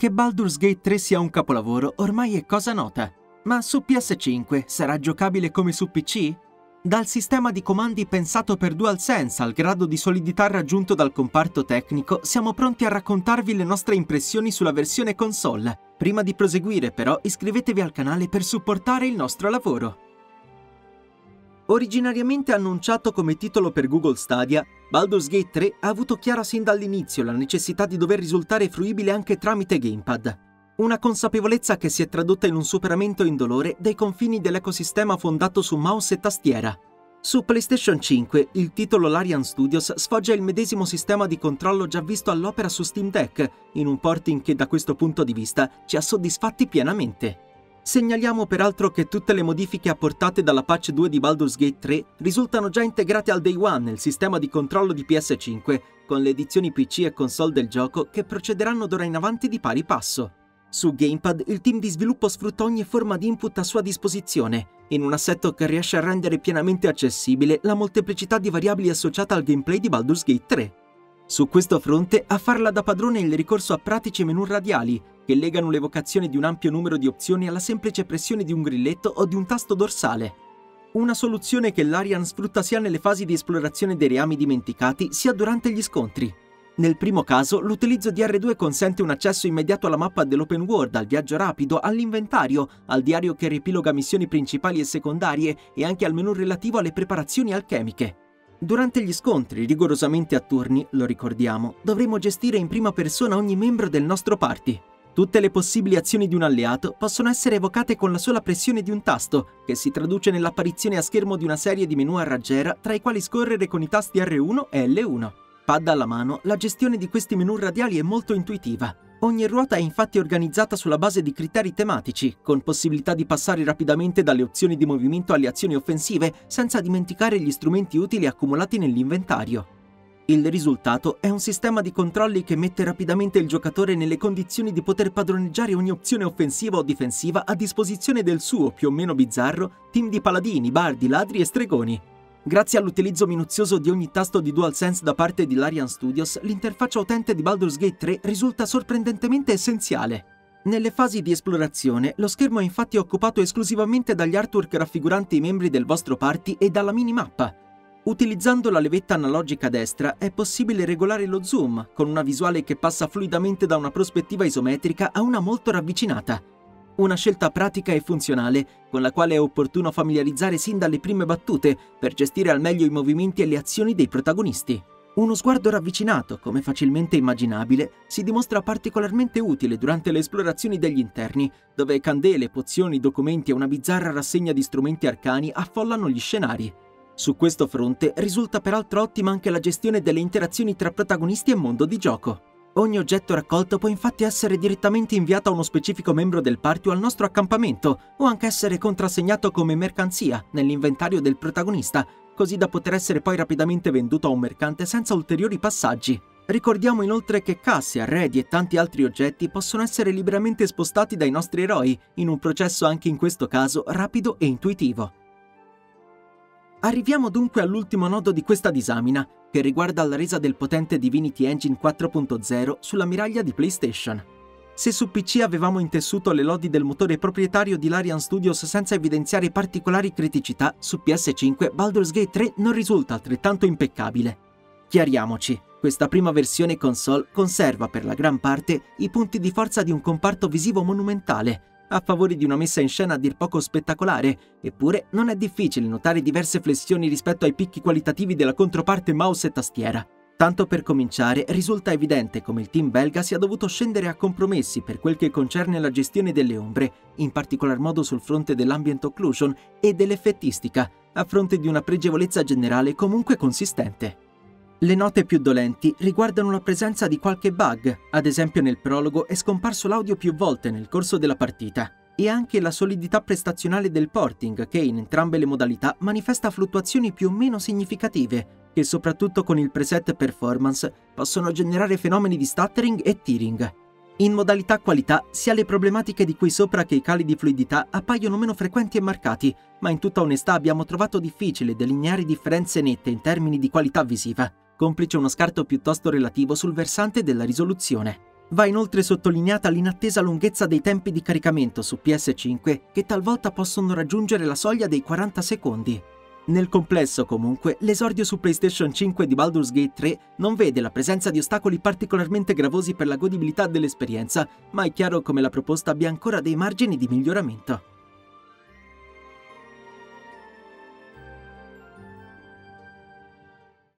Che Baldur's Gate 3 sia un capolavoro ormai è cosa nota, ma su PS5 sarà giocabile come su PC? Dal sistema di comandi pensato per DualSense al grado di solidità raggiunto dal comparto tecnico, siamo pronti a raccontarvi le nostre impressioni sulla versione console. Prima di proseguire però iscrivetevi al canale per supportare il nostro lavoro. Originariamente annunciato come titolo per Google Stadia, Baldur's Gate 3 ha avuto chiara sin dall'inizio la necessità di dover risultare fruibile anche tramite gamepad. Una consapevolezza che si è tradotta in un superamento indolore dei confini dell'ecosistema fondato su mouse e tastiera. Su PlayStation 5 il titolo Larian Studios sfoggia il medesimo sistema di controllo già visto all'opera su Steam Deck, in un porting che da questo punto di vista ci ha soddisfatti pienamente. Segnaliamo peraltro che tutte le modifiche apportate dalla patch 2 di Baldur's Gate 3 risultano già integrate al day one nel sistema di controllo di PS5, con le edizioni PC e console del gioco che procederanno d'ora in avanti di pari passo. Su Gamepad il team di sviluppo sfrutta ogni forma di input a sua disposizione, in un assetto che riesce a rendere pienamente accessibile la molteplicità di variabili associata al gameplay di Baldur's Gate 3. Su questo fronte, a farla da padrone è il ricorso a pratici menu radiali, che legano l'evocazione di un ampio numero di opzioni alla semplice pressione di un grilletto o di un tasto dorsale. Una soluzione che l'Arian sfrutta sia nelle fasi di esplorazione dei reami dimenticati, sia durante gli scontri. Nel primo caso, l'utilizzo di R2 consente un accesso immediato alla mappa dell'open world, al viaggio rapido, all'inventario, al diario che riepiloga missioni principali e secondarie e anche al menu relativo alle preparazioni alchemiche. Durante gli scontri, rigorosamente a turni, lo ricordiamo, dovremo gestire in prima persona ogni membro del nostro party. Tutte le possibili azioni di un alleato possono essere evocate con la sola pressione di un tasto, che si traduce nell'apparizione a schermo di una serie di menu a raggiera tra i quali scorrere con i tasti R1 e L1. Pad alla mano, la gestione di questi menu radiali è molto intuitiva. Ogni ruota è infatti organizzata sulla base di criteri tematici, con possibilità di passare rapidamente dalle opzioni di movimento alle azioni offensive, senza dimenticare gli strumenti utili accumulati nell'inventario. Il risultato è un sistema di controlli che mette rapidamente il giocatore nelle condizioni di poter padroneggiare ogni opzione offensiva o difensiva a disposizione del suo, più o meno bizzarro, team di paladini, bardi, ladri e stregoni. Grazie all'utilizzo minuzioso di ogni tasto di DualSense da parte di Larian Studios, l'interfaccia utente di Baldur's Gate 3 risulta sorprendentemente essenziale. Nelle fasi di esplorazione, lo schermo è infatti occupato esclusivamente dagli artwork raffiguranti i membri del vostro party e dalla minimappa. Utilizzando la levetta analogica destra è possibile regolare lo zoom, con una visuale che passa fluidamente da una prospettiva isometrica a una molto ravvicinata. Una scelta pratica e funzionale, con la quale è opportuno familiarizzare sin dalle prime battute per gestire al meglio i movimenti e le azioni dei protagonisti. Uno sguardo ravvicinato, come facilmente immaginabile, si dimostra particolarmente utile durante le esplorazioni degli interni, dove candele, pozioni, documenti e una bizzarra rassegna di strumenti arcani affollano gli scenari. Su questo fronte risulta peraltro ottima anche la gestione delle interazioni tra protagonisti e mondo di gioco. Ogni oggetto raccolto può infatti essere direttamente inviato a uno specifico membro del party o al nostro accampamento, o anche essere contrassegnato come mercanzia nell'inventario del protagonista, così da poter essere poi rapidamente venduto a un mercante senza ulteriori passaggi. Ricordiamo inoltre che casse, arredi e tanti altri oggetti possono essere liberamente spostati dai nostri eroi, in un processo anche in questo caso rapido e intuitivo. Arriviamo dunque all'ultimo nodo di questa disamina, che riguarda la resa del potente Divinity Engine 4.0 sulla miraglia di PlayStation. Se su PC avevamo intessuto le lodi del motore proprietario di Larian Studios senza evidenziare particolari criticità, su PS5 Baldur's Gate 3 non risulta altrettanto impeccabile. Chiariamoci, questa prima versione console conserva per la gran parte i punti di forza di un comparto visivo monumentale, a favore di una messa in scena a dir poco spettacolare, eppure non è difficile notare diverse flessioni rispetto ai picchi qualitativi della controparte mouse e tastiera. Tanto per cominciare, risulta evidente come il team belga sia dovuto scendere a compromessi per quel che concerne la gestione delle ombre, in particolar modo sul fronte dell'ambient occlusion e dell'effettistica, a fronte di una pregevolezza generale comunque consistente. Le note più dolenti riguardano la presenza di qualche bug, ad esempio nel prologo è scomparso l'audio più volte nel corso della partita, e anche la solidità prestazionale del porting che in entrambe le modalità manifesta fluttuazioni più o meno significative, che soprattutto con il preset performance possono generare fenomeni di stuttering e tearing. In modalità qualità, sia le problematiche di qui sopra che i cali di fluidità appaiono meno frequenti e marcati, ma in tutta onestà abbiamo trovato difficile delineare differenze nette in termini di qualità visiva complice uno scarto piuttosto relativo sul versante della risoluzione. Va inoltre sottolineata l'inattesa lunghezza dei tempi di caricamento su PS5 che talvolta possono raggiungere la soglia dei 40 secondi. Nel complesso, comunque, l'esordio su PlayStation 5 di Baldur's Gate 3 non vede la presenza di ostacoli particolarmente gravosi per la godibilità dell'esperienza, ma è chiaro come la proposta abbia ancora dei margini di miglioramento.